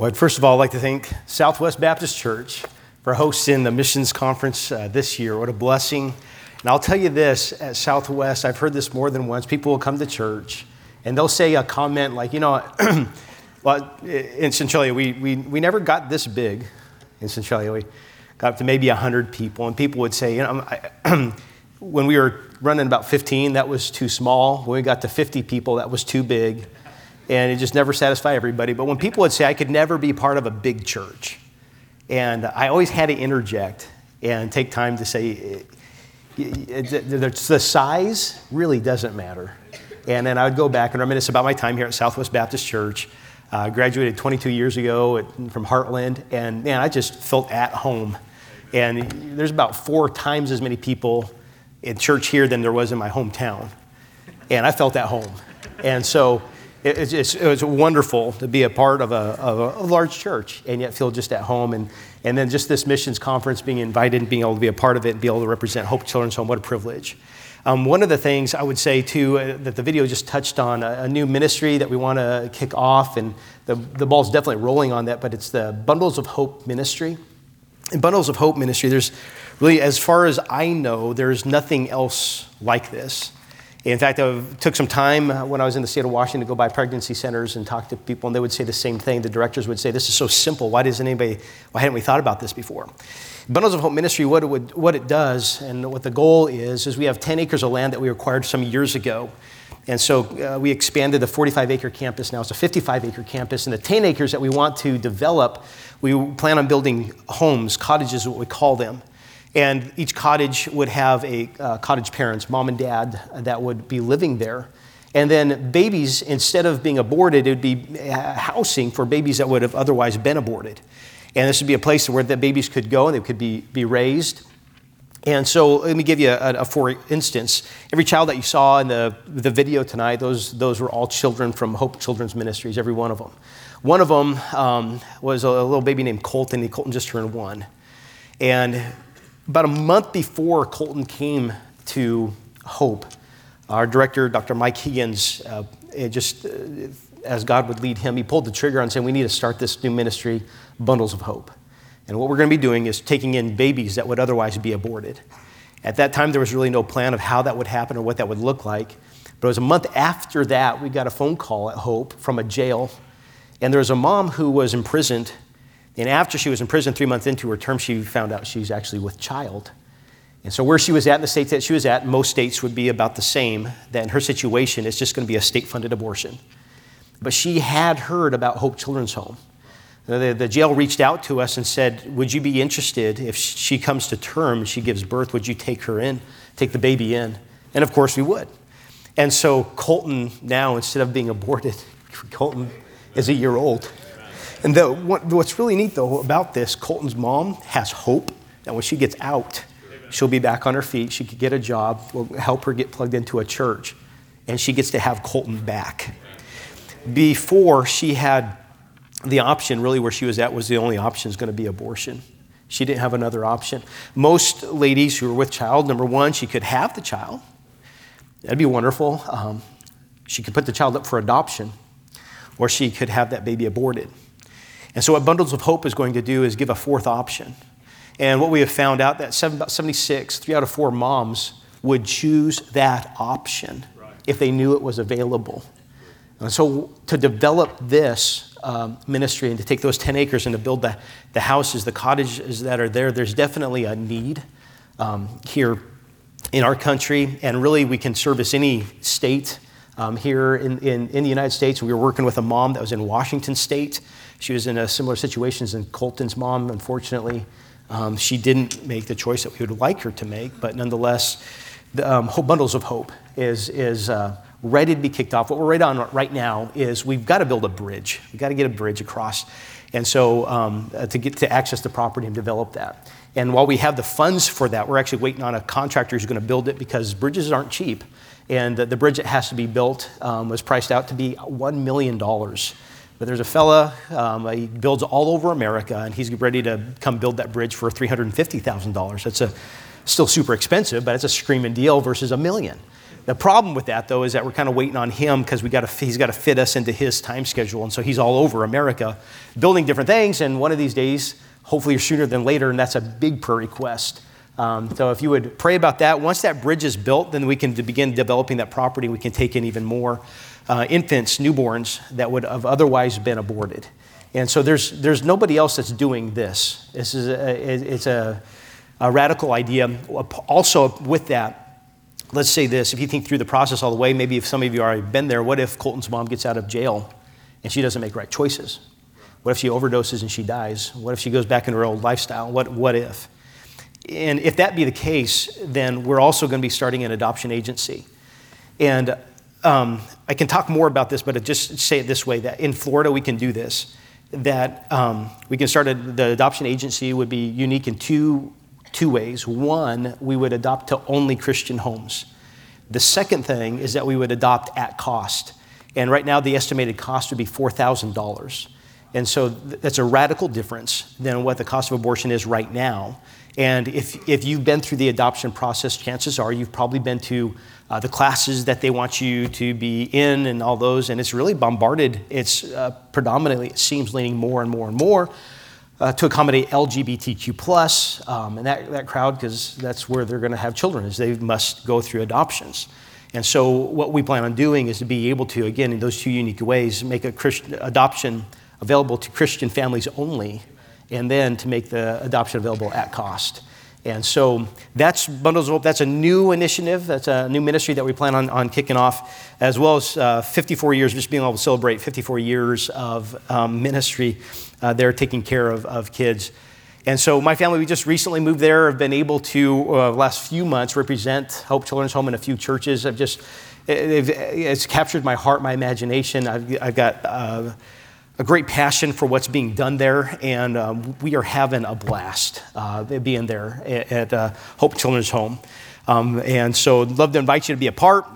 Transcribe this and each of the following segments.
Well, first of all I'd like to thank Southwest Baptist Church for hosting the missions conference uh, this year. What a blessing. And I'll tell you this at Southwest, I've heard this more than once. People will come to church and they'll say a comment like, you know, well, in Centralia, we, we, we never got this big in Centralia. We got up to maybe 100 people, and people would say, you know, I, when we were running about 15, that was too small. When we got to 50 people, that was too big and it just never satisfied everybody. But when people would say, I could never be part of a big church, and I always had to interject and take time to say, the size really doesn't matter. And then I would go back and reminisce about my time here at Southwest Baptist Church. I graduated 22 years ago at, from Heartland, and man, I just felt at home. And there's about four times as many people in church here than there was in my hometown. And I felt at home. And so it's, it's, it's, wonderful to be a part of a, of a, large church and yet feel just at home. And, and then just this missions conference, being invited and being able to be a part of it and be able to represent Hope Children's Home, what a privilege. Um, one of the things I would say, too, uh, that the video just touched on, a, a new ministry that we want to kick off, and the, the ball's definitely rolling on that, but it's the Bundles of Hope ministry. In Bundles of Hope ministry, there's really, as far as I know, there's nothing else like this. In fact, I took some time uh, when I was in the state of Washington to go by pregnancy centers and talk to people, and they would say the same thing. The directors would say, This is so simple. Why doesn't anybody, why hadn't we thought about this before? Bundles of Hope Ministry, what it, would, what it does and what the goal is, is we have 10 acres of land that we acquired some years ago. And so uh, we expanded the 45 acre campus. Now it's a 55 acre campus. And the 10 acres that we want to develop, we plan on building homes, cottages, what we call them. And each cottage would have a uh, cottage parents, mom and dad, that would be living there. And then babies, instead of being aborted, it would be uh, housing for babies that would have otherwise been aborted. And this would be a place where the babies could go and they could be, be raised. And so let me give you a, a, for instance. Every child that you saw in the, the video tonight, those, those were all children from Hope Children's Ministries, every one of them. One of them um, was a little baby named Colton. Colton just turned one. And about a month before Colton came to Hope, our director, Dr. Mike Higgins, uh, just uh, as God would lead him, he pulled the trigger on saying, We need to start this new ministry, Bundles of Hope. And what we're going to be doing is taking in babies that would otherwise be aborted. At that time, there was really no plan of how that would happen or what that would look like. But it was a month after that, we got a phone call at Hope from a jail. And there was a mom who was imprisoned and after she was in prison, three months into her term, she found out she's actually with child. And so, where she was at, in the state that she was at, most states would be about the same. That in her situation, it's just going to be a state funded abortion. But she had heard about Hope Children's Home. The, the, jail reached out to us and said, Would you be interested if she comes to term, she gives birth, would you take her in, take the baby in? And of course, we would. And so, Colton now, instead of being aborted, Colton is a year old. And the, what, what's really neat, though, about this, Colton's mom has hope that when she gets out, she'll be back on her feet. She could get a job, We'll help her get plugged into a church, and she gets to have Colton back. Before, she had the option, really, where she was at, was the only option is going to be abortion. She didn't have another option. Most ladies who are with child, number one, she could have the child. That'd be wonderful. Um, she could put the child up for adoption, or she could have that baby aborted. And so, what Bundles of Hope is going to do is give a fourth option. And what we have found out that seven, about 76, three out of four moms would choose that option if they knew it was available. And so, to develop this um, ministry and to take those 10 acres and to build the, the houses, the cottages that are there, there's definitely a need um, here in our country. And really, we can service any state um, here in, in, in the United States. We were working with a mom that was in Washington State she was in a similar situation as Colton's mom, unfortunately. Um, she didn't make the choice that we would like her to make, but nonetheless, the um, Bundles of Hope is, is uh, ready to be kicked off. What we're right on right now is we've got to build a bridge. We've got to get a bridge across. And so um, uh, to get to access the property and develop that. And while we have the funds for that, we're actually waiting on a contractor who's going to build it because bridges aren't cheap. And the, the bridge that has to be built um, was priced out to be $1 million. But there's a fella, um, he builds all over America, and he's ready to come build that bridge for $350,000. That's a, still super expensive, but it's a screaming deal versus a million. The problem with that, though, is that we're kind of waiting on him because we got to, he's got to fit us into his time schedule. And so he's all over America building different things. And one of these days, hopefully sooner than later, and that's a big prayer request. Um, so if you would pray about that, once that bridge is built, then we can begin developing that property. We can take in even more uh, infants, newborns that would have otherwise been aborted. And so there's, there's nobody else that's doing this. This is a, it's a, a radical idea. Also, with that, let's say this if you think through the process all the way, maybe if some of you already been there, what if Colton's mom gets out of jail and she doesn't make right choices? What if she overdoses and she dies? What if she goes back into her old lifestyle? What, what if? And if that be the case, then we're also going to be starting an adoption agency. And um, I can talk more about this, but just say it this way that in Florida we can do this. That um, we can start a, the adoption agency would be unique in two two ways. One, we would adopt to only Christian homes. The second thing is that we would adopt at cost. And right now, the estimated cost would be $4,000. And so that's a radical difference than what the cost of abortion is right now. And if, if you've been through the adoption process, chances are you've probably been to uh, the classes that they want you to be in and all those. And it's really bombarded. It's uh, predominantly, it seems, leaning more and more and more uh, to accommodate LGBTQ plus um, and that, that crowd because that's where they're going to have children is they must go through adoptions. And so what we plan on doing is to be able to, again, in those two unique ways, make a Christian adoption available to Christian families only, and then to make the adoption available at cost. And so that's Bundles of Hope. That's a new initiative. That's a new ministry that we plan on, on kicking off, as well as uh, 54 years, just being able to celebrate 54 years of um, ministry uh, there taking care of, of kids. And so my family, we just recently moved there, have been able to, uh, last few months, represent Hope Children's Home in a few churches. I've just, it, it's captured my heart, my imagination. I've, I've got uh, a great passion for what's being done there, and um, we are having a blast uh, being there at, at uh, Hope Children's Home. Um, and so I'd love to invite you to be a part.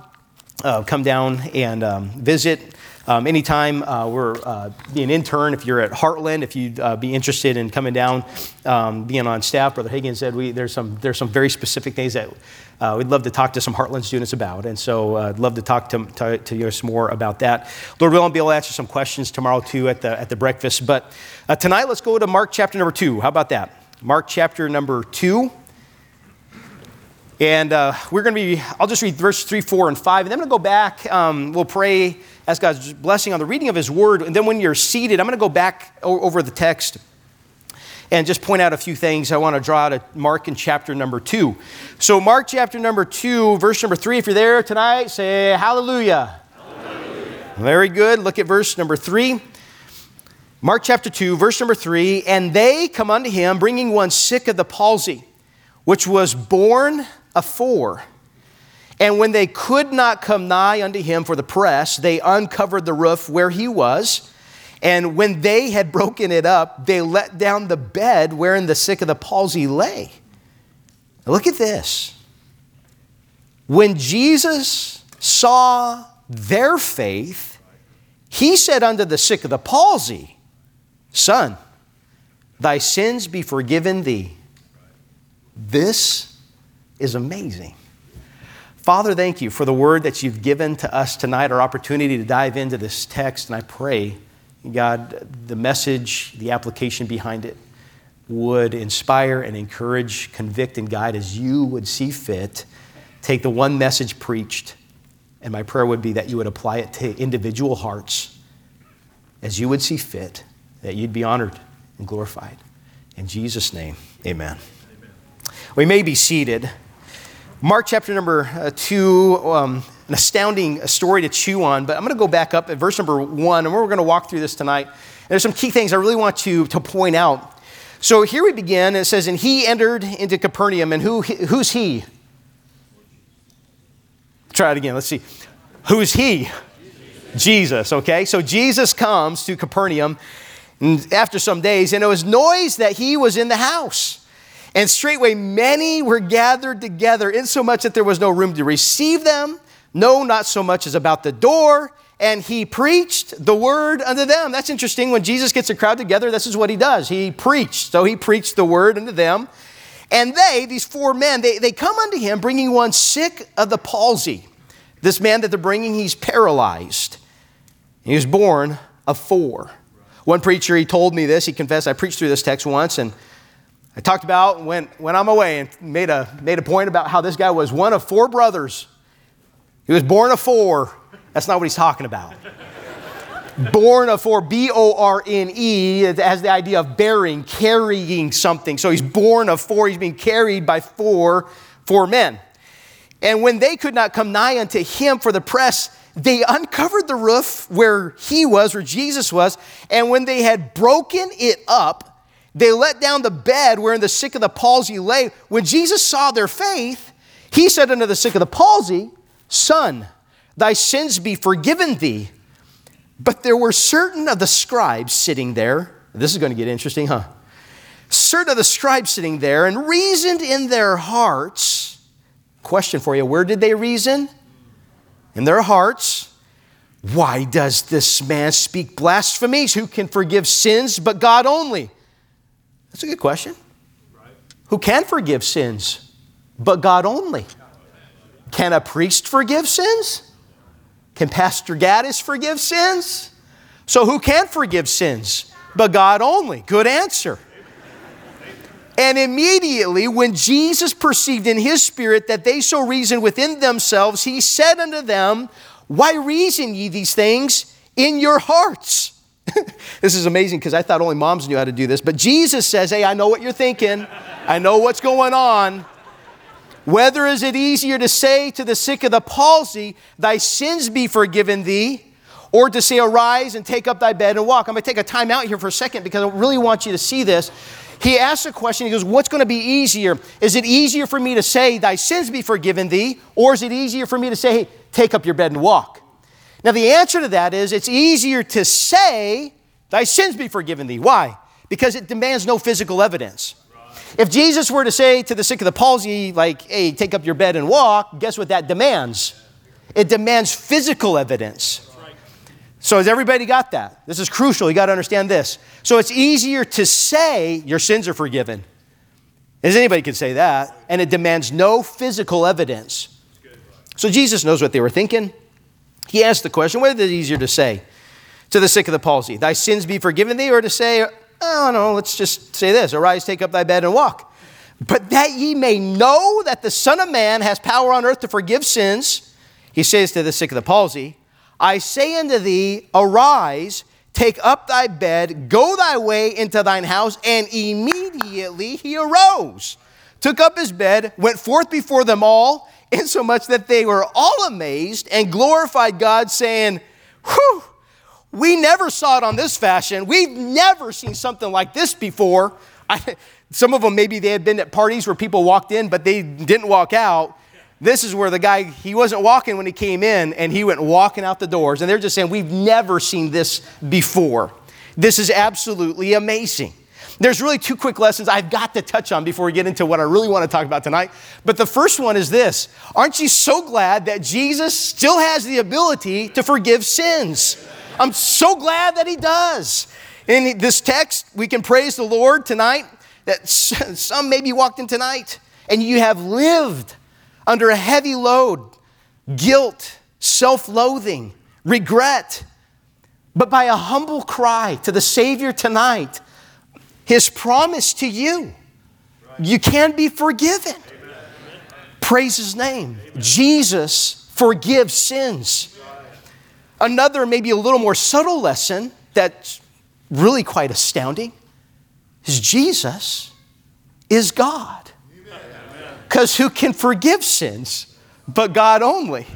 Uh, come down and um, visit. Um, anytime uh, we're uh, an intern, if you're at Heartland, if you'd uh, be interested in coming down, um, being on staff, Brother Hagan said we, there's, some, there's some very specific things that uh, we'd love to talk to some Heartland students about. And so uh, I'd love to talk to, to, to you some more about that. Lord willing, be able to answer some questions tomorrow too at the, at the breakfast. But uh, tonight, let's go to Mark chapter number two. How about that? Mark chapter number two. And uh, we're going to be, I'll just read verse 3, 4, and 5. And then I'm going to go back. Um, we'll pray, ask God's blessing on the reading of His Word. And then when you're seated, I'm going to go back over the text and just point out a few things I want to draw out of Mark in chapter number 2. So, Mark chapter number 2, verse number 3. If you're there tonight, say hallelujah. hallelujah. Very good. Look at verse number 3. Mark chapter 2, verse number 3. And they come unto him, bringing one sick of the palsy, which was born afore. And when they could not come nigh unto him for the press, they uncovered the roof where he was. And when they had broken it up, they let down the bed wherein the sick of the palsy lay. Now look at this. When Jesus saw their faith, he said unto the sick of the palsy, Son, thy sins be forgiven thee. This is amazing. Father, thank you for the word that you've given to us tonight, our opportunity to dive into this text. And I pray, God, the message, the application behind it would inspire and encourage, convict, and guide as you would see fit. Take the one message preached, and my prayer would be that you would apply it to individual hearts as you would see fit, that you'd be honored and glorified. In Jesus' name, amen. We may be seated. Mark chapter number uh, two, um, an astounding story to chew on, but I'm going to go back up at verse number one, and we're going to walk through this tonight. There's some key things I really want to, to point out. So here we begin. It says, And he entered into Capernaum, and who, who's he? Try it again. Let's see. Who's he? Jesus. Jesus, okay? So Jesus comes to Capernaum and after some days, and it was noise that he was in the house. And straightway many were gathered together, insomuch that there was no room to receive them, no, not so much as about the door. And he preached the word unto them. That's interesting. When Jesus gets a crowd together, this is what he does. He preached. So he preached the word unto them. And they, these four men, they, they come unto him bringing one sick of the palsy. This man that they're bringing, he's paralyzed. He was born of four. One preacher, he told me this. He confessed, I preached through this text once, and I talked about when, when I'm away and made a, made a point about how this guy was one of four brothers. He was born of four. That's not what he's talking about. born of four, B O R N E, has the idea of bearing, carrying something. So he's born of four. He's being carried by four, four men. And when they could not come nigh unto him for the press, they uncovered the roof where he was, where Jesus was, and when they had broken it up, they let down the bed wherein the sick of the palsy lay. When Jesus saw their faith, he said unto the sick of the palsy, Son, thy sins be forgiven thee. But there were certain of the scribes sitting there. This is going to get interesting, huh? Certain of the scribes sitting there and reasoned in their hearts. Question for you where did they reason? in their hearts, Why does this man speak blasphemies? Who can forgive sins but God only? That's a good question. Who can forgive sins but God only? Can a priest forgive sins? Can Pastor Gaddis forgive sins? So, who can forgive sins but God only? Good answer. And immediately, when Jesus perceived in his spirit that they so reasoned within themselves, he said unto them, Why reason ye these things in your hearts? this is amazing because I thought only moms knew how to do this. But Jesus says, Hey, I know what you're thinking, I know what's going on. Whether is it easier to say to the sick of the palsy, Thy sins be forgiven thee, or to say, Arise and take up thy bed and walk? I'm going to take a time out here for a second because I really want you to see this. He asks a question. He goes, What's going to be easier? Is it easier for me to say, Thy sins be forgiven thee? Or is it easier for me to say, Hey, take up your bed and walk? Now, the answer to that is it's easier to say, Thy sins be forgiven thee. Why? Because it demands no physical evidence. If Jesus were to say to the sick of the palsy, like, hey, take up your bed and walk, guess what that demands? It demands physical evidence. So, has everybody got that? This is crucial. You got to understand this. So, it's easier to say your sins are forgiven, as anybody can say that, and it demands no physical evidence. So, Jesus knows what they were thinking. He asked the question what is it easier to say to the sick of the palsy? Thy sins be forgiven thee, or to say, oh no, let's just say this arise, take up thy bed, and walk. But that ye may know that the Son of Man has power on earth to forgive sins, he says to the sick of the palsy, I say unto thee, arise, take up thy bed, go thy way into thine house. And immediately he arose, took up his bed, went forth before them all, insomuch that they were all amazed and glorified God, saying, Whew, we never saw it on this fashion. We've never seen something like this before. I, some of them, maybe they had been at parties where people walked in, but they didn't walk out. This is where the guy, he wasn't walking when he came in, and he went walking out the doors. And they're just saying, We've never seen this before. This is absolutely amazing. There's really two quick lessons I've got to touch on before we get into what I really want to talk about tonight. But the first one is this Aren't you so glad that Jesus still has the ability to forgive sins? I'm so glad that he does. In this text, we can praise the Lord tonight that some maybe walked in tonight and you have lived under a heavy load, guilt, self loathing, regret. But by a humble cry to the Savior tonight, His promise to you, you can be forgiven. Praise His name. Jesus forgives sins. Another, maybe a little more subtle lesson that's really quite astounding is Jesus is God. Because who can forgive sins but God only?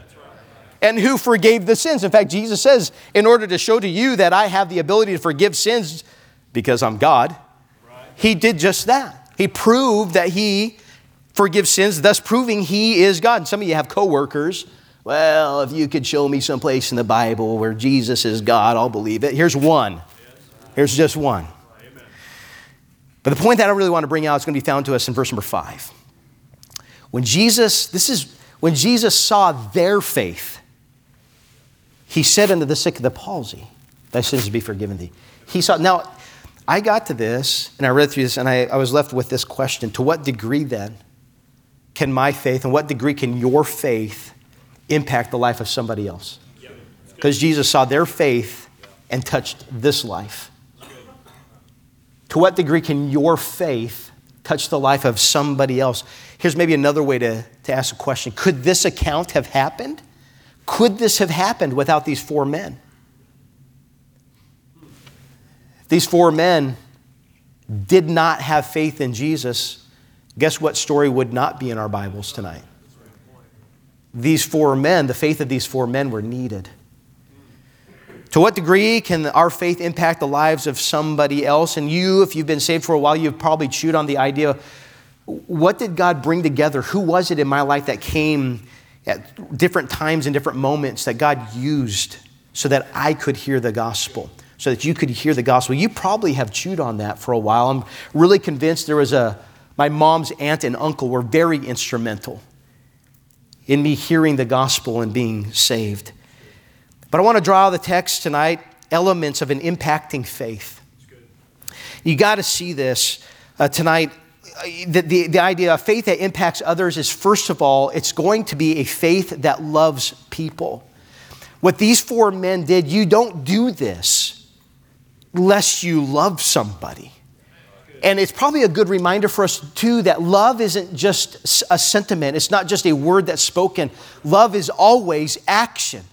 And who forgave the sins? In fact, Jesus says, in order to show to you that I have the ability to forgive sins because I'm God, He did just that. He proved that He forgives sins, thus proving He is God. And some of you have coworkers. Well, if you could show me someplace in the Bible where Jesus is God, I'll believe it. Here's one. Here's just one. But the point that I really want to bring out is going to be found to us in verse number five. When Jesus, this is when Jesus saw their faith, he said unto the sick of the palsy, Thy sins be forgiven thee. He saw, now, I got to this and I read through this and I, I was left with this question To what degree then can my faith and what degree can your faith impact the life of somebody else. Because Jesus saw their faith and touched this life. To what degree can your faith touch the life of somebody else? Here's maybe another way to, to ask a question Could this account have happened? Could this have happened without these four men? These four men did not have faith in Jesus. Guess what story would not be in our Bibles tonight? These four men, the faith of these four men were needed. To what degree can our faith impact the lives of somebody else? And you, if you've been saved for a while, you've probably chewed on the idea what did God bring together? Who was it in my life that came at different times and different moments that God used so that I could hear the gospel, so that you could hear the gospel? You probably have chewed on that for a while. I'm really convinced there was a, my mom's aunt and uncle were very instrumental in me hearing the gospel and being saved. But I want to draw the text tonight elements of an impacting faith. You got to see this uh, tonight the, the, the idea of faith that impacts others is first of all, it's going to be a faith that loves people. What these four men did, you don't do this lest you love somebody. And it's probably a good reminder for us, too, that love isn't just a sentiment, it's not just a word that's spoken. Love is always action.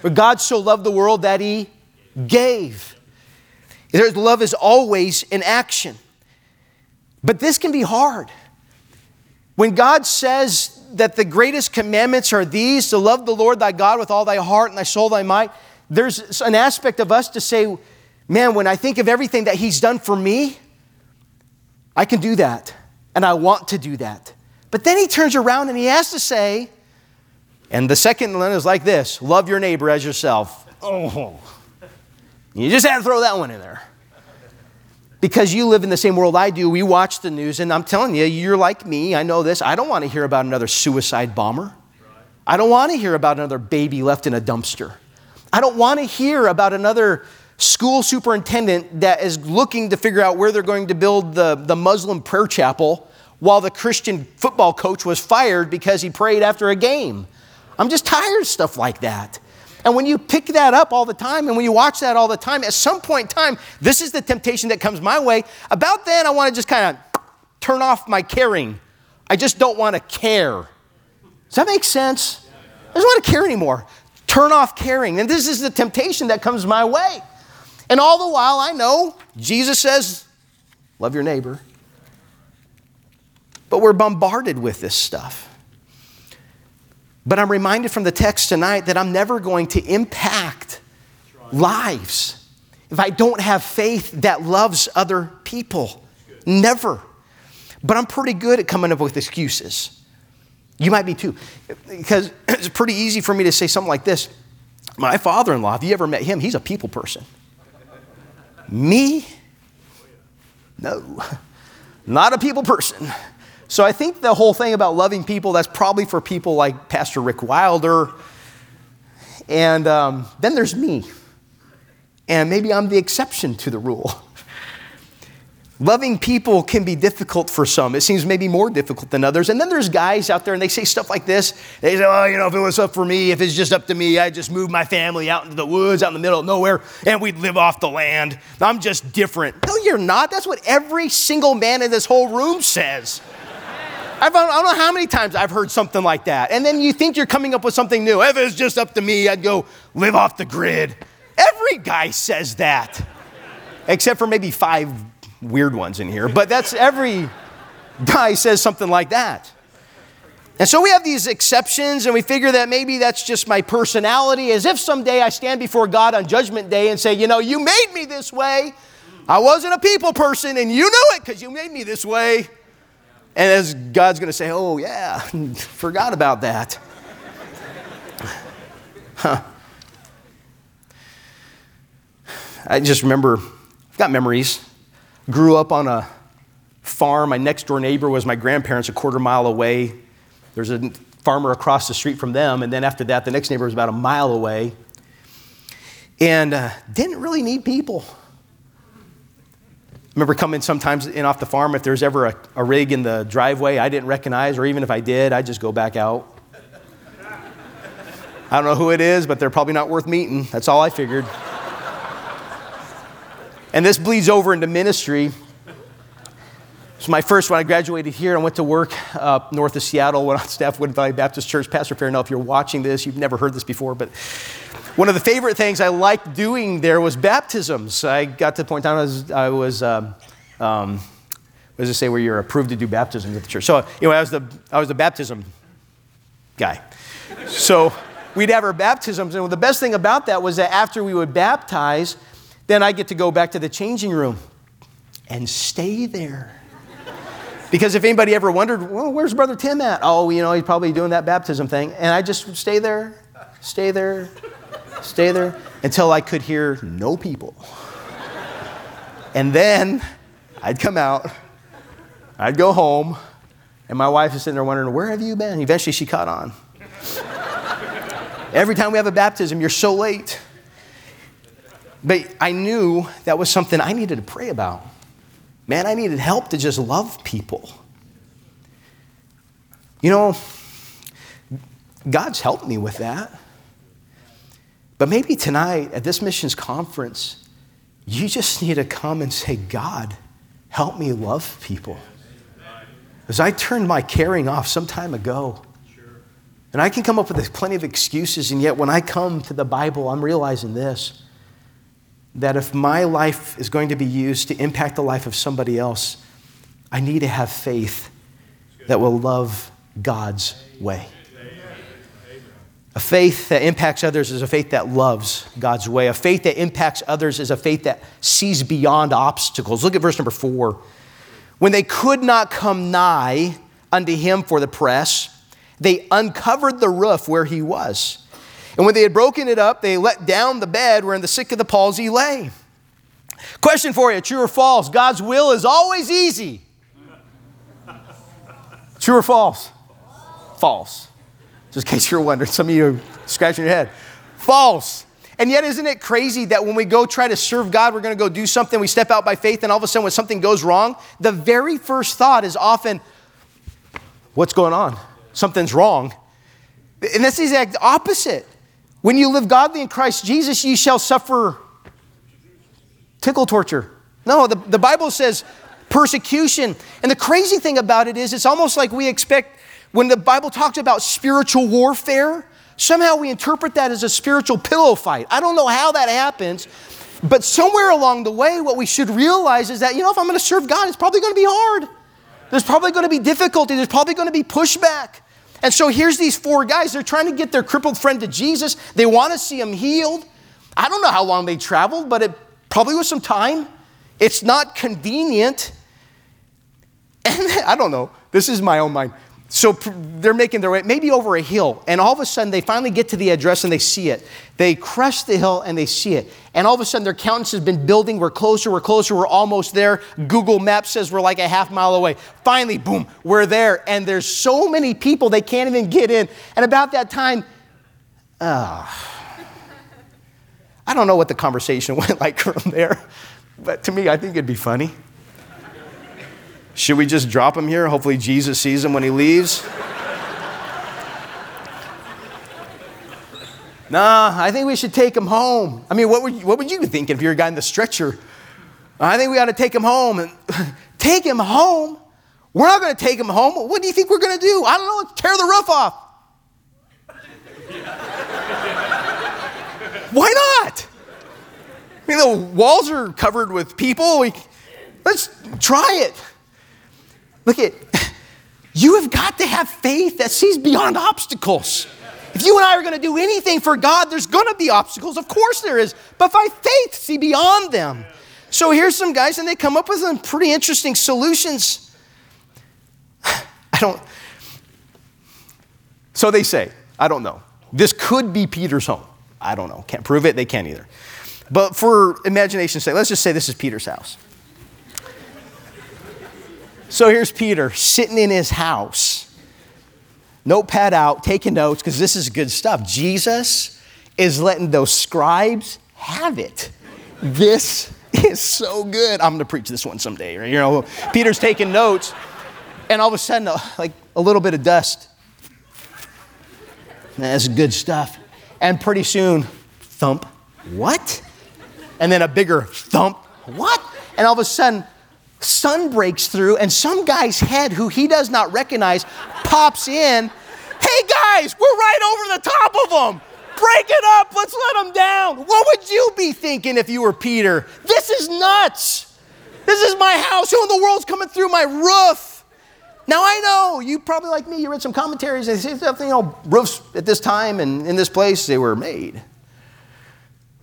For God so loved the world that He gave. Love is always in action. But this can be hard. When God says that the greatest commandments are these to love the Lord thy God with all thy heart and thy soul, thy might, there's an aspect of us to say, man, when I think of everything that he's done for me, I can do that. And I want to do that. But then he turns around and he has to say, and the second one is like this love your neighbor as yourself. Oh, you just had to throw that one in there because you live in the same world I do, we watch the news, and I'm telling you, you're like me. I know this. I don't want to hear about another suicide bomber. I don't want to hear about another baby left in a dumpster. I don't want to hear about another school superintendent that is looking to figure out where they're going to build the, the Muslim prayer chapel while the Christian football coach was fired because he prayed after a game. I'm just tired of stuff like that. And when you pick that up all the time and when you watch that all the time, at some point in time, this is the temptation that comes my way. About then, I want to just kind of turn off my caring. I just don't want to care. Does that make sense? I don't want to care anymore. Turn off caring. And this is the temptation that comes my way. And all the while, I know Jesus says, love your neighbor. But we're bombarded with this stuff. But I'm reminded from the text tonight that I'm never going to impact lives if I don't have faith that loves other people. Never. But I'm pretty good at coming up with excuses. You might be too. Because it's pretty easy for me to say something like this My father in law, have you ever met him? He's a people person. Me? No, not a people person. So I think the whole thing about loving people, that's probably for people like Pastor Rick Wilder. And um, then there's me. And maybe I'm the exception to the rule. Loving people can be difficult for some. It seems maybe more difficult than others. And then there's guys out there and they say stuff like this. They say, oh, you know, if it was up for me, if it's just up to me, I'd just move my family out into the woods, out in the middle of nowhere, and we'd live off the land. I'm just different. No, you're not. That's what every single man in this whole room says. I've, I don't know how many times I've heard something like that. And then you think you're coming up with something new. If it's just up to me, I'd go live off the grid. Every guy says that, except for maybe five weird ones in here. But that's every guy says something like that. And so we have these exceptions, and we figure that maybe that's just my personality, as if someday I stand before God on Judgment Day and say, You know, you made me this way. I wasn't a people person, and you knew it because you made me this way. And as God's going to say, oh, yeah, forgot about that. Huh. I just remember, I've got memories. Grew up on a farm. My next door neighbor was my grandparents a quarter mile away. There's a farmer across the street from them. And then after that, the next neighbor was about a mile away. And uh, didn't really need people remember coming sometimes in off the farm if there's ever a, a, rig in the driveway I didn't recognize, or even if I did, I'd just go back out. I don't know who it is, but they're probably not worth meeting. That's all I figured. And this bleeds over into ministry. So my first when I graduated here, I went to work up north of Seattle, went on staff Wood Valley Baptist Church. Pastor Fairnell, if you're watching this, you've never heard this before, but one of the favorite things I liked doing there was baptisms. I got to the point in time I was, I was um, um, what does it say where you're approved to do baptisms at the church? So anyway, I was the, I was the baptism guy. So we'd have our baptisms. And the best thing about that was that after we would baptize, then I get to go back to the changing room and stay there. Because if anybody ever wondered, well, where's Brother Tim at? Oh, you know, he's probably doing that baptism thing. And I just stay there, stay there, stay there until I could hear no people. And then I'd come out, I'd go home, and my wife is sitting there wondering, where have you been? Eventually she caught on. Every time we have a baptism, you're so late. But I knew that was something I needed to pray about. Man, I needed help to just love people. You know, God's helped me with that. But maybe tonight at this missions conference, you just need to come and say, God, help me love people. As I turned my caring off some time ago, and I can come up with plenty of excuses, and yet when I come to the Bible, I'm realizing this that if my life is going to be used to impact the life of somebody else, I need to have faith that will love God's way. A faith that impacts others is a faith that loves God's way. A faith that impacts others is a faith that sees beyond obstacles. Look at verse number four. When they could not come nigh unto him for the press, they uncovered the roof where he was. And when they had broken it up, they let down the bed wherein the sick of the palsy lay. Question for you true or false? God's will is always easy. True or false? False. Just in case you're wondering, some of you are scratching your head. False. And yet, isn't it crazy that when we go try to serve God, we're going to go do something, we step out by faith, and all of a sudden, when something goes wrong, the very first thought is often, What's going on? something's wrong. And that's the exact opposite. When you live godly in Christ Jesus, ye shall suffer tickle torture. No, the, the Bible says persecution. And the crazy thing about it is, it's almost like we expect when the Bible talks about spiritual warfare, somehow we interpret that as a spiritual pillow fight. I don't know how that happens, but somewhere along the way, what we should realize is that, you know, if I'm going to serve God, it's probably going to be hard. There's probably going to be difficulty. There's probably going to be pushback. And so here's these four guys. They're trying to get their crippled friend to Jesus. They want to see him healed. I don't know how long they traveled, but it probably was some time. It's not convenient. And I don't know. This is my own mind. So they're making their way, maybe over a hill, and all of a sudden they finally get to the address and they see it. They crest the hill and they see it. And all of a sudden their countenance has been building. We're closer, we're closer, we're almost there. Google Maps says we're like a half mile away. Finally, boom, we're there. And there's so many people they can't even get in. And about that time, uh, I don't know what the conversation went like from there, but to me, I think it'd be funny. Should we just drop him here? Hopefully, Jesus sees him when he leaves. nah, I think we should take him home. I mean, what would, you, what would you be thinking if you're a guy in the stretcher? I think we ought to take him home. And take him home? We're not going to take him home. What do you think we're going to do? I don't know. Tear the roof off. Why not? I mean, the walls are covered with people. We, let's try it. Look at, you have got to have faith that sees beyond obstacles. If you and I are going to do anything for God, there's going to be obstacles. Of course there is. But by faith, see beyond them. So here's some guys, and they come up with some pretty interesting solutions. I don't. So they say, I don't know. This could be Peter's home. I don't know. Can't prove it. They can't either. But for imagination's sake, let's just say this is Peter's house. So here's Peter sitting in his house, notepad out, taking notes, because this is good stuff. Jesus is letting those scribes have it. This is so good. I'm going to preach this one someday. Right? You know, Peter's taking notes, and all of a sudden, uh, like a little bit of dust. That's good stuff. And pretty soon, thump, what? And then a bigger thump, what? And all of a sudden, sun breaks through, and some guy's head, who he does not recognize, pops in. Hey guys, we're right over the top of them. Break it up. Let's let them down. What would you be thinking if you were Peter? This is nuts. This is my house. Who in the world's coming through my roof? Now I know you probably like me. You read some commentaries and say something. You know, roofs at this time and in this place they were made.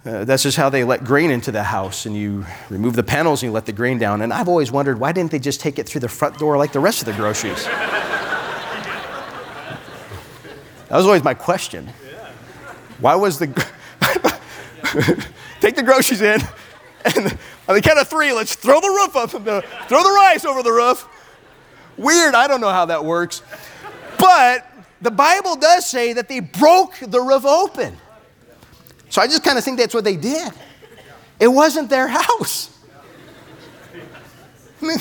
Uh, that's just how they let grain into the house, and you remove the panels and you let the grain down. And I've always wondered why didn't they just take it through the front door like the rest of the groceries? that was always my question. Why was the. Take the groceries in, and on the count of three, let's throw the roof up, throw the rice over the roof. Weird, I don't know how that works. But the Bible does say that they broke the roof open. So I just kind of think that's what they did. It wasn't their house. I mean,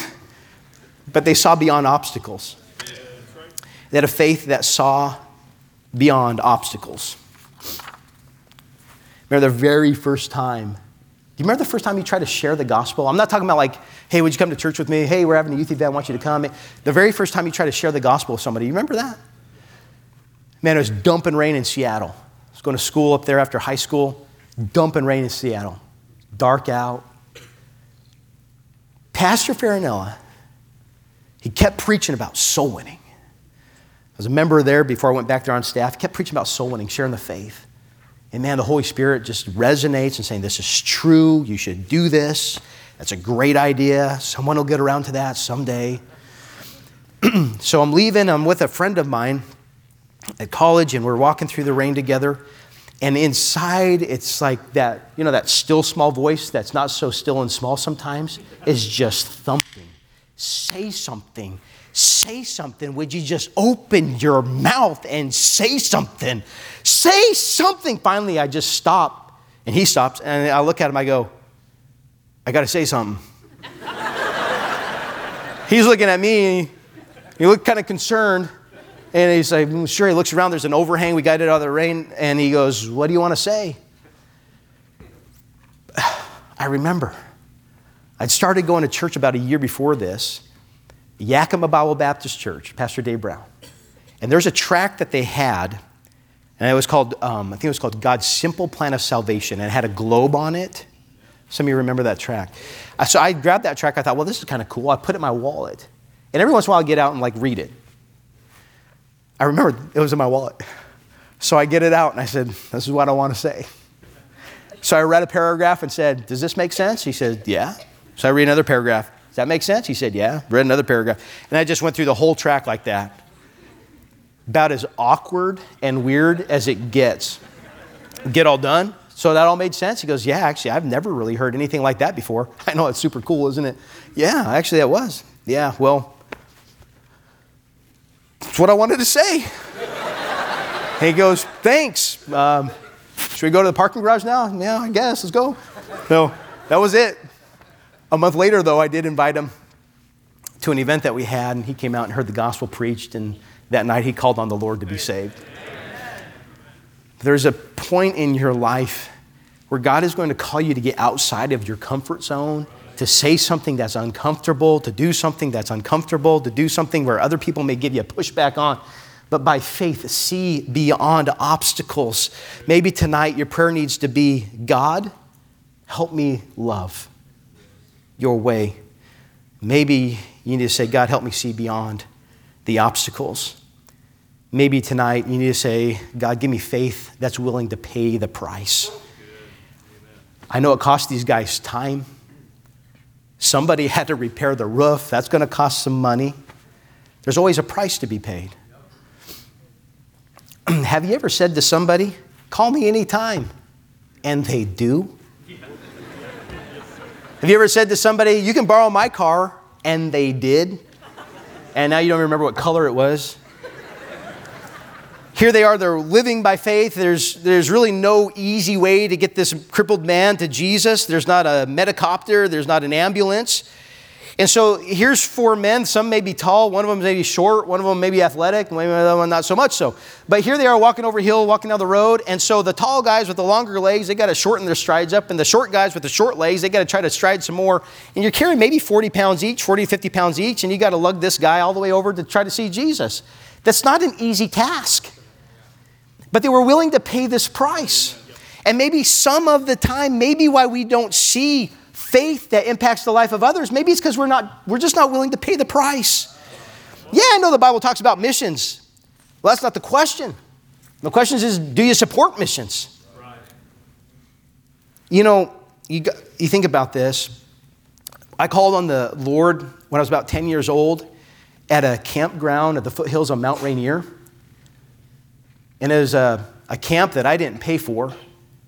but they saw beyond obstacles. They had a faith that saw beyond obstacles. Remember the very first time. Do you remember the first time you tried to share the gospel? I'm not talking about like, hey, would you come to church with me? Hey, we're having a youth event. I want you to come. The very first time you tried to share the gospel with somebody, you remember that? Man, it was dumping rain in Seattle. Was going to school up there after high school, dumping rain in Seattle. Dark out. Pastor Farinella, he kept preaching about soul winning. I was a member there before I went back there on staff. He kept preaching about soul winning, sharing the faith. And man, the Holy Spirit just resonates and saying, This is true. You should do this. That's a great idea. Someone will get around to that someday. so I'm leaving. I'm with a friend of mine at college, and we're walking through the rain together. And inside, it's like that, you know, that still small voice that's not so still and small sometimes is just thumping. Say something. Say something. Would you just open your mouth and say something? Say something. Finally, I just stop, and he stops, and I look at him. I go, I got to say something. he's looking at me. He looked kind of concerned, and he's like, mm, sure. He looks around. There's an overhang. We got it out of the rain, and he goes, "What do you want to say?" I remember. I'd started going to church about a year before this Yakima Bible Baptist Church, Pastor Dave Brown. And there's a tract that they had, and it was called, um, I think it was called God's Simple Plan of Salvation, and it had a globe on it. Some of you remember that tract. Uh, so I grabbed that tract. I thought, well, this is kind of cool. I put it in my wallet. And every once in a while, I get out and like read it. I remember it was in my wallet. So I get it out and I said, this is what I want to say. So I read a paragraph and said, does this make sense? He said, yeah. So I read another paragraph. Does that make sense? He said, Yeah. Read another paragraph. And I just went through the whole track like that. About as awkward and weird as it gets. Get all done? So that all made sense? He goes, Yeah, actually, I've never really heard anything like that before. I know it's super cool, isn't it? Yeah, actually, that was. Yeah, well, that's what I wanted to say. he goes, Thanks. Um, should we go to the parking garage now? Yeah, I guess. Let's go. So that was it. A month later, though, I did invite him to an event that we had, and he came out and heard the gospel preached, and that night he called on the Lord to be saved. There's a point in your life where God is going to call you to get outside of your comfort zone, to say something that's uncomfortable, to do something that's uncomfortable, to do something where other people may give you a pushback on. But by faith, see beyond obstacles. Maybe tonight your prayer needs to be God, help me love your way. Maybe you need to say, God, help me see beyond the obstacles. Maybe tonight you need to say, God, give me faith that's willing to pay the price. I know it cost these guys time. Somebody had to repair the roof. That's going to cost some money. There's always a price to be paid. Have you ever said to somebody, call me anytime, and they do? Have you ever said to somebody, you can borrow my car, and they did? And now you don't remember what color it was? Here they are, they're living by faith. There's, there's really no easy way to get this crippled man to Jesus. There's not a medicopter, there's not an ambulance. And so here's four men. Some may be tall, one of them may be short, one of them may be athletic, maybe another one not so much so. But here they are walking over hill, walking down the road. And so the tall guys with the longer legs, they got to shorten their strides up. And the short guys with the short legs, they got to try to stride some more. And you're carrying maybe 40 pounds each, 40, 50 pounds each, and you got to lug this guy all the way over to try to see Jesus. That's not an easy task. But they were willing to pay this price. And maybe some of the time, maybe why we don't see faith that impacts the life of others, maybe it's because we're not, we're just not willing to pay the price. Yeah, I know the Bible talks about missions. Well, that's not the question. The question is, do you support missions? You know, you, you think about this. I called on the Lord when I was about 10 years old at a campground at the foothills of Mount Rainier. And it was a, a camp that I didn't pay for,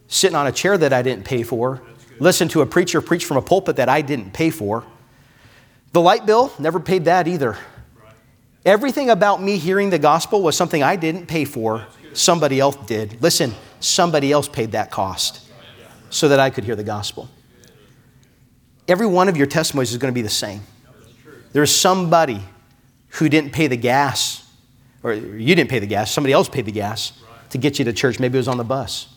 sitting on a chair that I didn't pay for, listen to a preacher preach from a pulpit that I didn't pay for. The light bill, never paid that either. Everything about me hearing the gospel was something I didn't pay for, somebody else did. Listen, somebody else paid that cost so that I could hear the gospel. Every one of your testimonies is going to be the same. There's somebody who didn't pay the gas, or you didn't pay the gas, somebody else paid the gas to get you to church. Maybe it was on the bus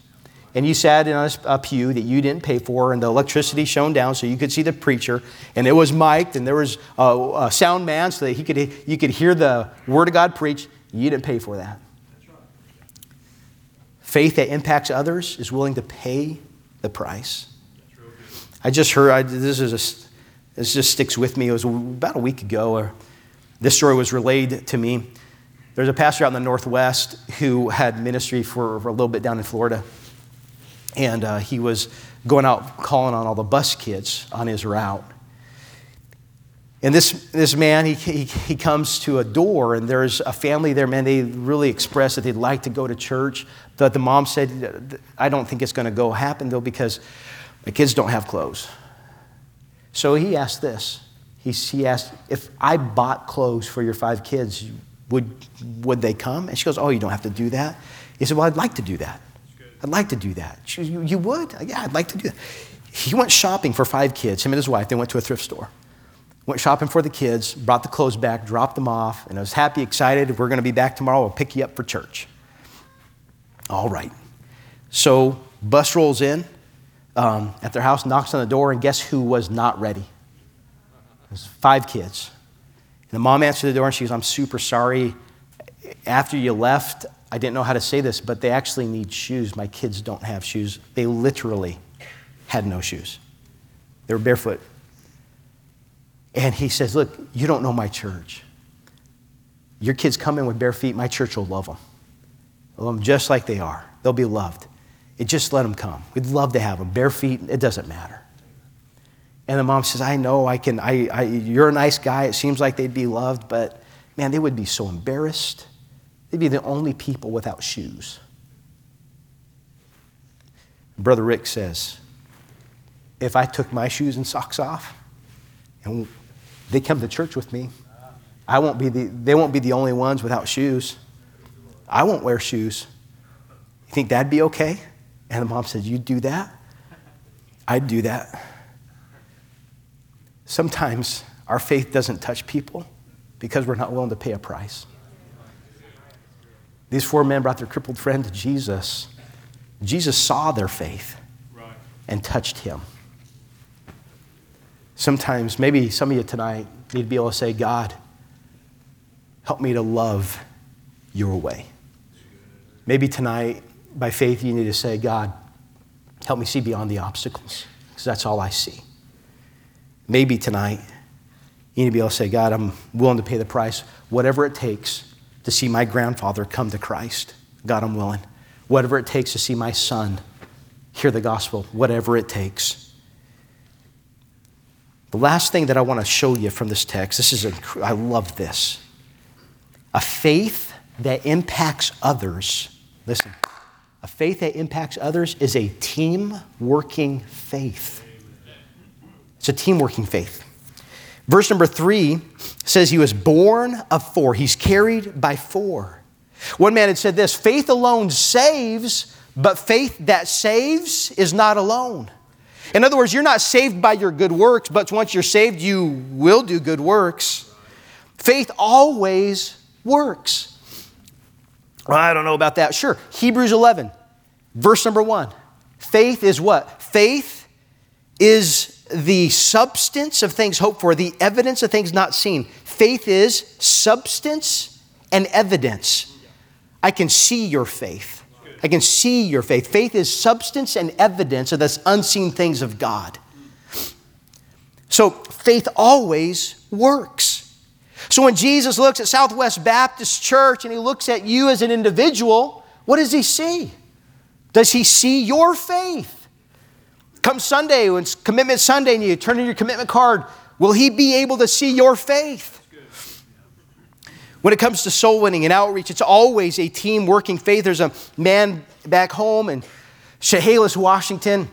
and you sat in a, pew that you didn't pay for, and the electricity shone down so you could see the preacher, and it was mic'd, and there was a, a sound man so that he could, you could hear the Word of God preached. You didn't pay for that. Faith that impacts others is willing to pay the price. I just heard, I, this, is a, this just sticks with me. It was about a week ago, or this story was relayed to me. There's a pastor out in the Northwest who had ministry for, for a little bit down in Florida and uh, he was going out calling on all the bus kids on his route. And this, this man, he, he, he, comes to a door, and there's a family there, man. They really expressed that they'd like to go to church. But the mom said, I don't think it's going to go happen, though, because my kids don't have clothes. So he asked this. He, he asked, If I bought clothes for your five kids, would, would they come? And she goes, Oh, you don't have to do that. He said, Well, I'd like to do that. I'd like to do that. She you, you would? Yeah, I'd like to do that. He went shopping for five kids, him and his wife. They went to a thrift store. Went shopping for the kids, brought the clothes back, dropped them off, and I was happy, excited. We're going to be back tomorrow. We'll pick you up for church. All right. So, bus rolls in um, at their house, knocks on the door, and guess who was not ready? It was five kids. And the mom answered the door and she goes, I'm super sorry. After you left, I didn't know how to say this, but they actually need shoes. My kids don't have shoes. They literally had no shoes, they were barefoot. And he says, Look, you don't know my church. Your kids come in with bare feet, my church will love them. Love them just like they are. They'll be loved. It just let them come. We'd love to have them. Bare feet, it doesn't matter. And the mom says, I know, I can, I, I, you're a nice guy. It seems like they'd be loved, but man, they would be so embarrassed. They'd be the only people without shoes. Brother Rick says, if I took my shoes and socks off and they come to church with me, I won't be the, they won't be the only ones without shoes. I won't wear shoes. You think that'd be okay? And the mom says, You'd do that? I'd do that. Sometimes our faith doesn't touch people because we're not willing to pay a price. These four men brought their crippled friend to Jesus. Jesus saw their faith and touched him. Sometimes, maybe some of you tonight need to be able to say, God, help me to love your way. Maybe tonight, by faith, you need to say, God, help me see beyond the obstacles, because that's all I see. Maybe tonight, you need to be able to say, God, I'm willing to pay the price, whatever it takes to see my grandfather come to Christ. God, I'm willing. Whatever it takes to see my son hear the gospel, whatever it takes. The last thing that I want to show you from this text, this is, a, I love this. A faith that impacts others. Listen, a faith that impacts others is a team working faith. It's a team working faith. Verse number three says he was borne of four. He's carried by four. One man had said this faith alone saves, but faith that saves is not alone. In other words, you're not saved by your good works, but once you're saved, you will do good works. Faith always works. Well, I don't know about that. Sure. Hebrews 11, verse number one. Faith is what? Faith is the substance of things hoped for, the evidence of things not seen. Faith is substance and evidence. I can see your faith. I can see your faith. Faith is substance and evidence of this unseen things of God. So faith always works. So when Jesus looks at Southwest Baptist Church and he looks at you as an individual, what does he see? Does he see your faith? Come Sunday, when it's Commitment Sunday, and you turn in your commitment card, will he be able to see your faith? When it comes to soul winning and outreach, it's always a team working faith. There's a man back home in Chehalis, Washington.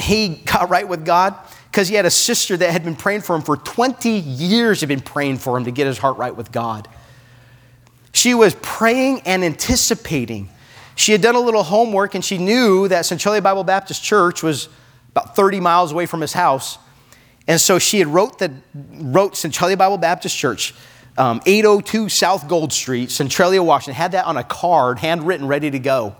He got right with God because he had a sister that had been praying for him for 20 years, had been praying for him to get his heart right with God. She was praying and anticipating. She had done a little homework and she knew that Centralia Bible Baptist Church was about 30 miles away from his house. And so she had wrote, the, wrote Centralia Bible Baptist Church, um, 802 South Gold Street, Centralia, Washington, had that on a card, handwritten, ready to go.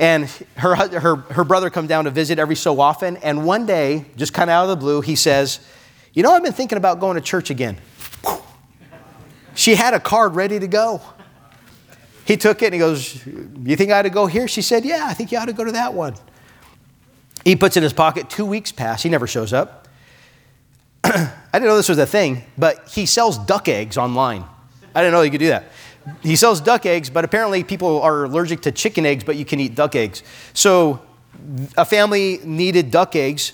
And her, her, her brother comes down to visit every so often. And one day, just kind of out of the blue, he says, You know, I've been thinking about going to church again. She had a card ready to go. He took it and he goes, You think I ought to go here? She said, Yeah, I think you ought to go to that one. He puts it in his pocket. Two weeks pass. He never shows up. I didn't know this was a thing, but he sells duck eggs online. I didn't know you could do that he sells duck eggs, but apparently people are allergic to chicken eggs, but you can eat duck eggs. So a family needed duck eggs.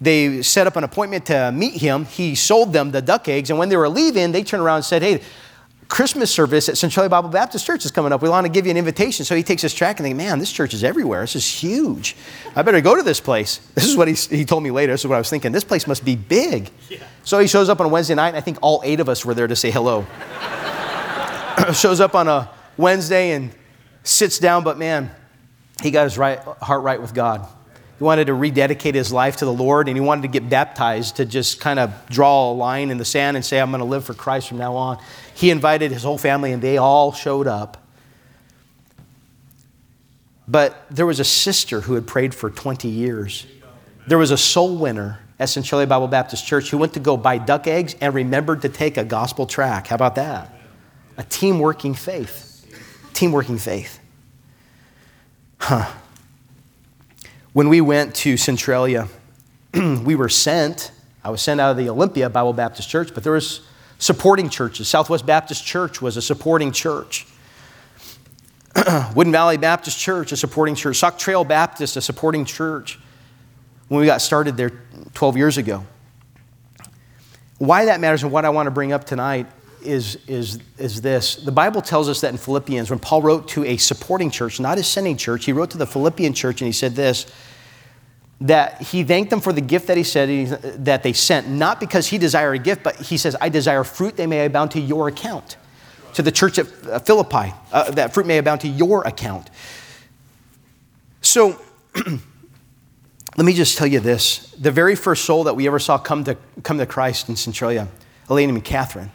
They set up an appointment to meet him. He sold them the duck eggs, and when they were leaving, they turned around and said, Hey, Christmas service at Centralia Bible Baptist Church is coming up. We want to give you an invitation. So he takes his track and think, man, this church is everywhere. This is huge. I better go to this place. This is what he, he told me later. This is what I was thinking. This place must be big. Yeah. So he shows up on a Wednesday night, and I think all eight of us were there to say hello. shows up on a Wednesday and sits down, but man, he got his right, heart right with God. He wanted to rededicate his life to the Lord and he wanted to get baptized to just kind of draw a line in the sand and say, I'm going to live for Christ from now on. He invited his whole family and they all showed up. But there was a sister who had prayed for 20 years. There was a soul winner at Centralia Bible Baptist Church who went to go buy duck eggs and remembered to take a gospel track. How about that? A team working faith. Team working faith. Huh. When we went to Centralia, we were sent. I was sent out of the Olympia Bible Baptist Church, but there was supporting churches. Southwest Baptist Church was a supporting church. Wooden Valley Baptist Church, a supporting church. Sauk Trail Baptist, a supporting church. When we got started there 12 years ago. Why that matters and what I want to bring up tonight is, is, is this. The Bible tells us that in Philippians, when Paul wrote to a supporting church, not his sending church, he wrote to the Philippian church and he said this that he thanked them for the gift that he said that they sent, not because he desired a gift, but he says, I desire fruit they may abound to your account. To the church at uh, Philippi, uh, that fruit may abound to your account. So, let me just tell you this. The very first soul that we ever saw come to, come to Christ in Centralia, a lady named Catherine,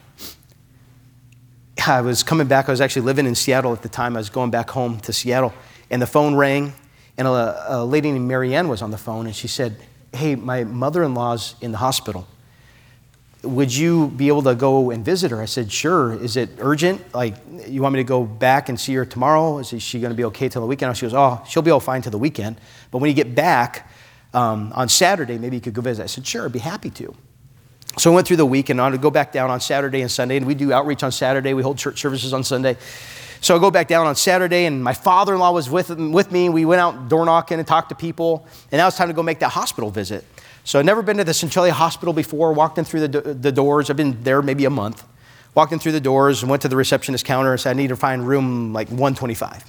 I was coming back. I was actually living in Seattle at the time. I was going back home to Seattle, and the phone rang, and a, a lady named Marianne was on the phone, and she said, Hey, my mother in law's in the hospital. Would you be able to go and visit her? I said, Sure. Is it urgent? Like, you want me to go back and see her tomorrow? Is she going to be okay till the weekend? She goes, Oh, she'll be all fine till the weekend. But when you get back um, on Saturday, maybe you could go visit. I said, Sure, I'd be happy to. So I went through the week and I would go back down on Saturday and Sunday, and we do outreach on Saturday. We hold church services on Sunday. So I go back down on Saturday, and my father in law was with, with me. We went out door knocking and talked to people, and now it's time to go make that hospital visit. So I've never been to the Centralia Hospital before, walked in through the, the doors. I've been there maybe a month. Walked in through the doors and went to the receptionist counter and said, I need to find room like 125.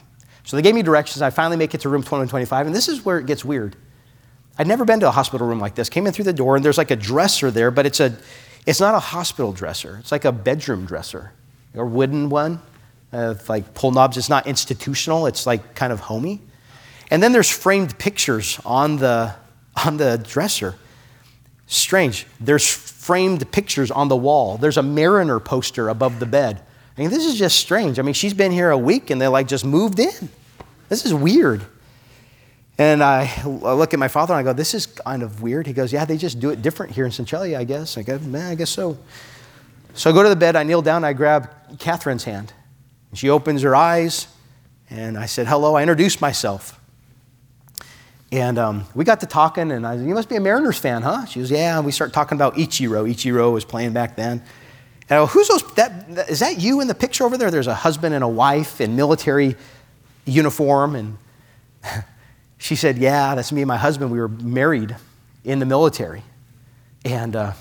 So they gave me directions. I finally make it to room 125, and this is where it gets weird. I'd never been to a hospital room like this. Came in through the door, and there's like a dresser there, but it's, a, it's not a hospital dresser. It's like a bedroom dresser, a wooden one, uh, with like pull knobs. It's not institutional, it's like kind of homey. And then there's framed pictures on the, on the dresser. Strange. There's framed pictures on the wall. There's a Mariner poster above the bed. I mean, this is just strange. I mean, she's been here a week and they like just moved in. This is weird. And I, look at my father and I go, This is kind of weird. He goes, Yeah, they just do it different here in Centralia, I guess. I go, Man, I guess so. So I go to the bed, I kneel down, I grab Catherine's hand. She opens her eyes, and I said, Hello. I introduced myself. And um, we got to talking, and I said, You must be a Mariners fan, huh? She goes, Yeah. And we start talking about Ichiro. Ichiro was playing back then. And I go, Who's those? That, that, is that you in the picture over there? There's a husband and a wife in military uniform. And she said, Yeah, that's me and my husband. We were married in the military. And uh,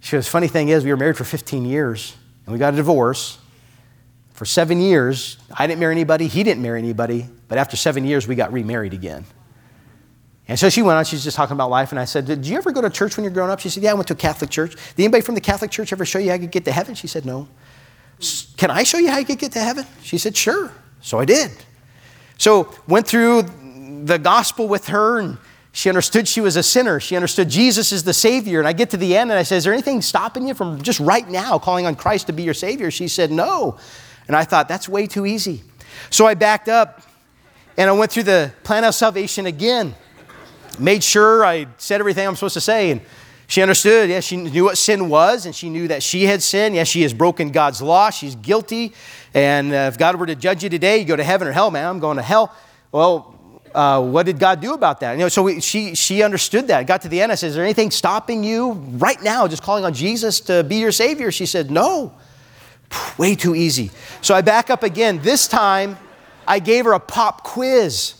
she goes, Funny thing is, we were married for 15 years, and we got a divorce. For seven years, I didn't marry anybody, he didn't marry anybody, but after seven years, we got remarried again. And so she went on, she's just talking about life, and I said, Did you ever go to church when you were growing up? She said, Yeah, I went to a Catholic church. Did anybody from the Catholic church ever show you how you could get to heaven? She said, No. Can I show you how you could get to heaven? She said, Sure. So I did. So went through the gospel with her, and she understood she was a sinner. She understood Jesus is the Savior. And I get to the end, and I said, Is there anything stopping you from just right now calling on Christ to be your Savior? She said, No. And I thought, that's way too easy. So I backed up and I went through the plan of salvation again. Made sure I said everything I'm supposed to say. And she understood. Yes, she knew what sin was, and she knew that she had sinned. Yes, she has broken God's law. She's guilty. And uh, if God were to judge you today, you go to heaven or hell, man. I'm going to hell. Well, uh, what did God do about that? You know, so we, she, she understood that. Got to the end. I said, Is there anything stopping you right now, just calling on Jesus to be your Savior? She said, No. Way too easy. So I back up again. This time, I gave her a pop quiz.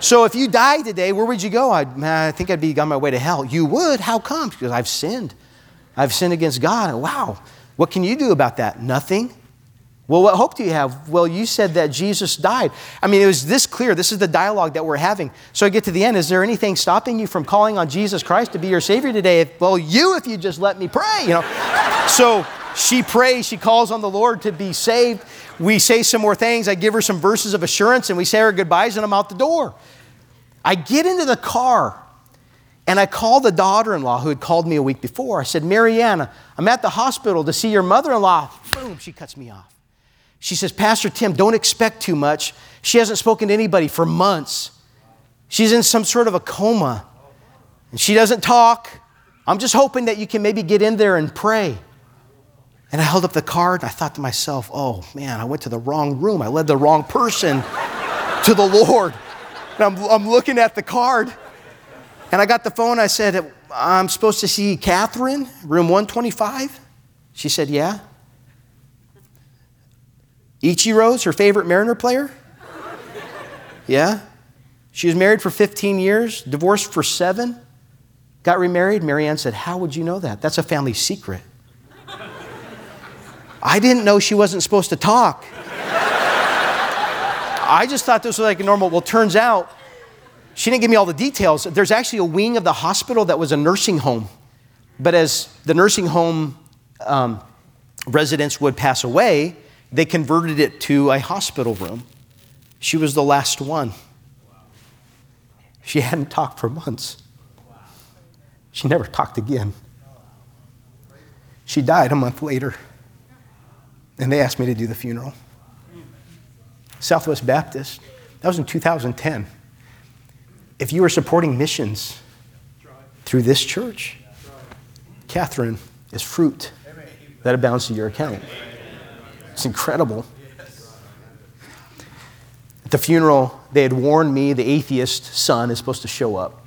So if you died today, where would you go? I'd, man, I think I'd be on my way to hell. You would? How come? Because I've sinned. I've sinned against God. wow. What can you do about that? Nothing. Well, what hope do you have? Well, you said that Jesus died. I mean, it was this clear. This is the dialogue that we're having. So I get to the end. Is there anything stopping you from calling on Jesus Christ to be your Savior today? Well, you, if you just let me pray, you know. so she prays, she calls on the Lord to be saved. We say some more things. I give her some verses of assurance and we say our goodbyes and I'm out the door. I get into the car and I call the daughter in law who had called me a week before. I said, Mariana, I'm at the hospital to see your mother in law. Boom, she cuts me off. She says, Pastor Tim, don't expect too much. She hasn't spoken to anybody for months. She's in some sort of a coma and she doesn't talk. I'm just hoping that you can maybe get in there and pray. And I held up the card and I thought to myself, oh man, I went to the wrong room. I led the wrong person to the Lord. And I'm, I'm looking at the card and I got the phone. I said, I'm supposed to see Catherine, room 125. She said, yeah. Ichiro's her favorite Mariner player? Yeah. She was married for 15 years, divorced for seven, got remarried. Marianne said, How would you know that? That's a family secret. I didn't know she wasn't supposed to talk. I just thought this was like a normal. Well, turns out she didn't give me all the details. There's actually a wing of the hospital that was a nursing home. But as the nursing home um, residents would pass away, they converted it to a hospital room. She was the last one. She hadn't talked for months. She never talked again. She died a month later. And they asked me to do the funeral. Southwest Baptist, that was in 2010. If you are supporting missions through this church, Catherine is fruit that abounds to your account. It's incredible. At the funeral, they had warned me the atheist son is supposed to show up.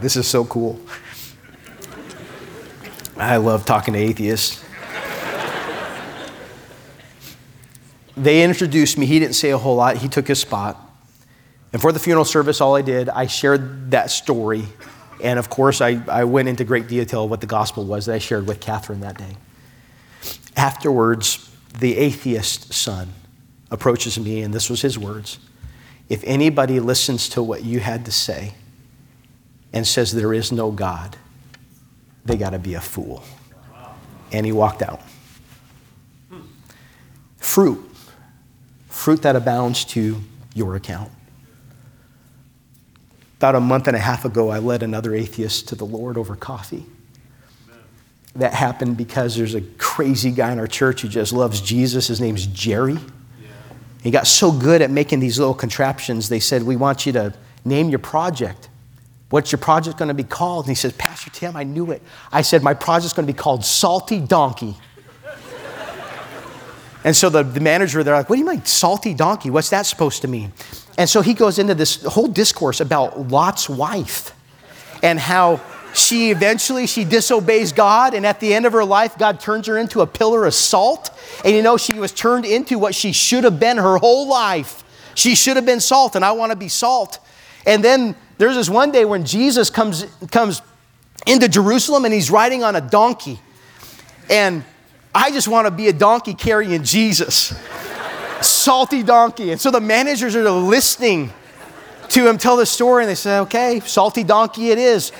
This is so cool. I love talking to atheists. they introduced me. He didn't say a whole lot, he took his spot. And for the funeral service, all I did, I shared that story. And of course, I, I went into great detail what the gospel was that I shared with Catherine that day. Afterwards, the atheist son approaches me, and this was his words If anybody listens to what you had to say and says there is no God, they got to be a fool. And he walked out. Fruit fruit that abounds to your account. About a month and a half ago, I led another atheist to the Lord over coffee. That happened because there's a crazy guy in our church who just loves Jesus. His name's Jerry. He got so good at making these little contraptions, they said, We want you to name your project. What's your project going to be called? And he says, Pastor Tim, I knew it. I said, My project's going to be called Salty Donkey. and so the, the manager, they're like, What do you mean, salty donkey? What's that supposed to mean? And so he goes into this whole discourse about Lot's wife and how she eventually she disobeys God and at the end of her life God turns her into a pillar of salt and you know she was turned into what she should have been her whole life. She should have been salt and I want to be salt. And then there's this one day when Jesus comes comes into Jerusalem and he's riding on a donkey. And I just want to be a donkey carrying Jesus salty donkey. And so the managers are listening to him tell the story, and they say, okay, salty donkey it is.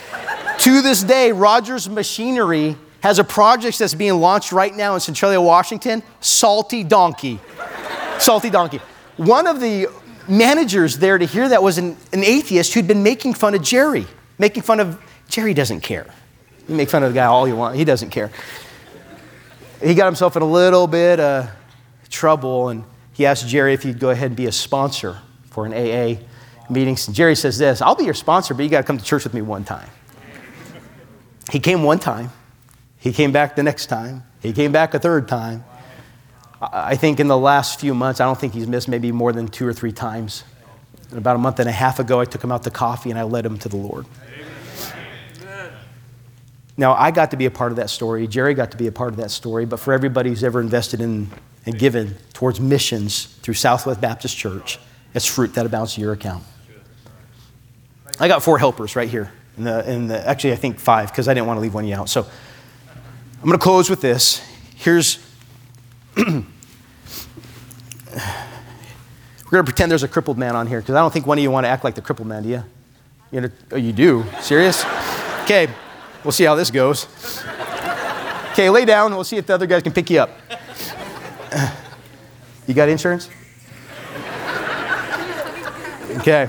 To this day, Rogers Machinery has a project that's being launched right now in Centralia, Washington Salty Donkey. salty Donkey. One of the managers there to hear that was an, an atheist who'd been making fun of Jerry, making fun of Jerry doesn't care. You make fun of the guy all you want, he doesn't care. He got himself in a little bit of trouble, and he asked Jerry if he'd go ahead and be a sponsor for an AA meeting. Jerry says this I'll be your sponsor, but you got to come to church with me one time. He came one time. He came back the next time. He came back a third time. I think in the last few months, I don't think he's missed maybe more than two or three times. And about a month and a half ago, I took him out to coffee and I led him to the Lord. Now, I got to be a part of that story. Jerry got to be a part of that story. But for everybody who's ever invested in and given towards missions through Southwest Baptist Church, it's fruit that abounds to your account. I got four helpers right here. In the, in the, actually, I think five, because I didn't want to leave one of you out. So I'm going to close with this. Here's, we're going to pretend there's a crippled man on here, because I don't think one of you want to act like the crippled man, do you? You, oh, you do? Serious? Okay, we'll see how this goes. Okay, lay down. We'll see if the other guys can pick you up. You got insurance? Okay.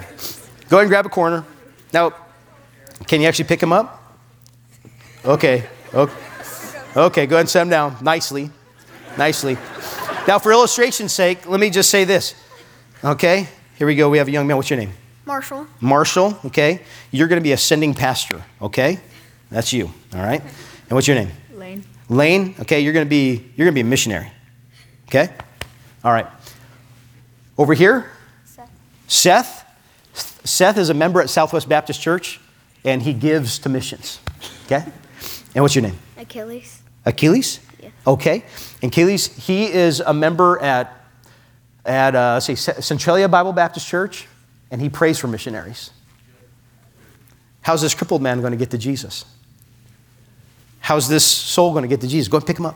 Go ahead and grab a corner. Now, can you actually pick him up? Okay. Okay. Okay, go ahead and set him down nicely. Nicely. Now, for illustration's sake, let me just say this. Okay? Here we go. We have a young man. What's your name? Marshall. Marshall, okay? You're going to be a sending pastor, okay? That's you, all right? And what's your name? Lane. Lane, okay? You're going to be you're going to be a missionary. Okay? All right. Over here, Seth. Seth. Seth is a member at Southwest Baptist Church, and he gives to missions. Okay? And what's your name? Achilles. Achilles? Yeah. Okay. And Achilles, he is a member at, at uh, say, Centralia Bible Baptist Church, and he prays for missionaries. How's this crippled man going to get to Jesus? How's this soul going to get to Jesus? Go and pick him up.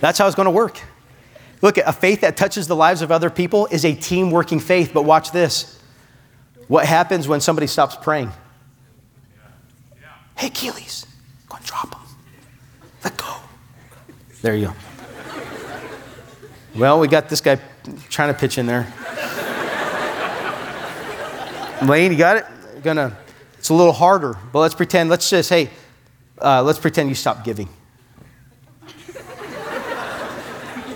That's how it's going to work. Look, a faith that touches the lives of other people is a team working faith, but watch this. What happens when somebody stops praying? Hey, Achilles, go and drop him. Let go. There you go. Well, we got this guy trying to pitch in there. Lane, you got it? Gonna. It's a little harder, but let's pretend. Let's just hey, uh, let's pretend you stop giving.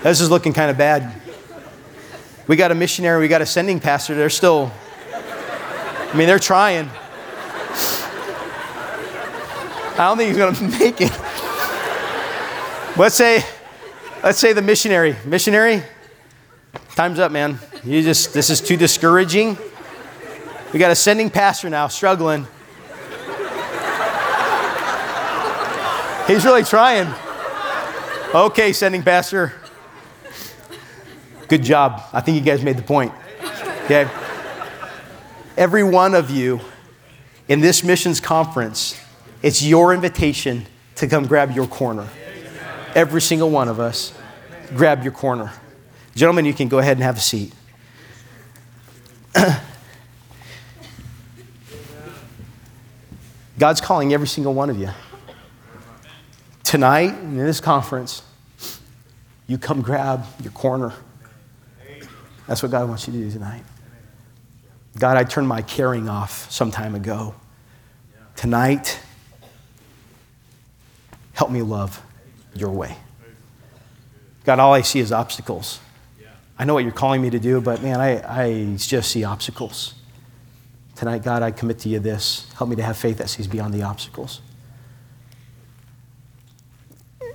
This is looking kind of bad. We got a missionary, we got a sending pastor. They're still. I mean, they're trying. I don't think he's going to make it. Let's say, let's say the missionary. Missionary, time's up, man. You just, this is too discouraging. We got a sending pastor now struggling. He's really trying. Okay, sending pastor. Good job. I think you guys made the point. Okay? Every one of you in this missions conference, it's your invitation to come grab your corner. Every single one of us, grab your corner. Gentlemen, you can go ahead and have a seat. God's calling every single one of you. Tonight, in this conference, you come grab your corner. That's what God wants you to do tonight. God, I turned my caring off some time ago. Tonight, help me love your way. God, all I see is obstacles. I know what you're calling me to do, but man, I, I just see obstacles. Tonight, God, I commit to you this. Help me to have faith that sees beyond the obstacles.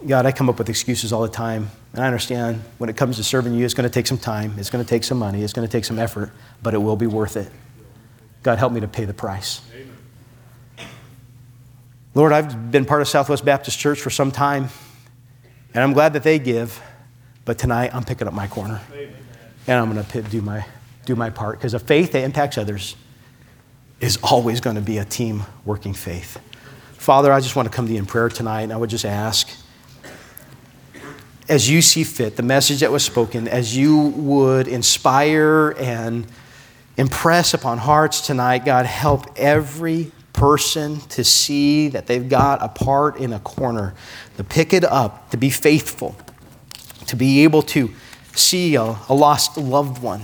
God, I come up with excuses all the time. And I understand when it comes to serving you, it's going to take some time, it's going to take some money, it's going to take some effort, but it will be worth it. God, help me to pay the price. Amen. Lord, I've been part of Southwest Baptist Church for some time, and I'm glad that they give, but tonight I'm picking up my corner. Amen. And I'm going to do my, do my part because a faith that impacts others is always going to be a team working faith. Father, I just want to come to you in prayer tonight, and I would just ask as you see fit, the message that was spoken, as you would inspire and impress upon hearts tonight, God, help every person to see that they've got a part in a corner, to pick it up, to be faithful, to be able to see a, a lost loved one.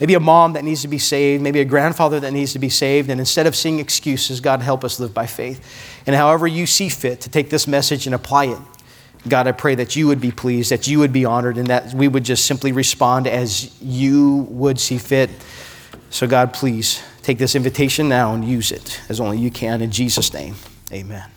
Maybe a mom that needs to be saved, maybe a grandfather that needs to be saved. And instead of seeing excuses, God, help us live by faith. And however you see fit to take this message and apply it God, I pray that you would be pleased, that you would be honored, and that we would just simply respond as you would see fit. So, God, please take this invitation now and use it as only you can. In Jesus' name, amen.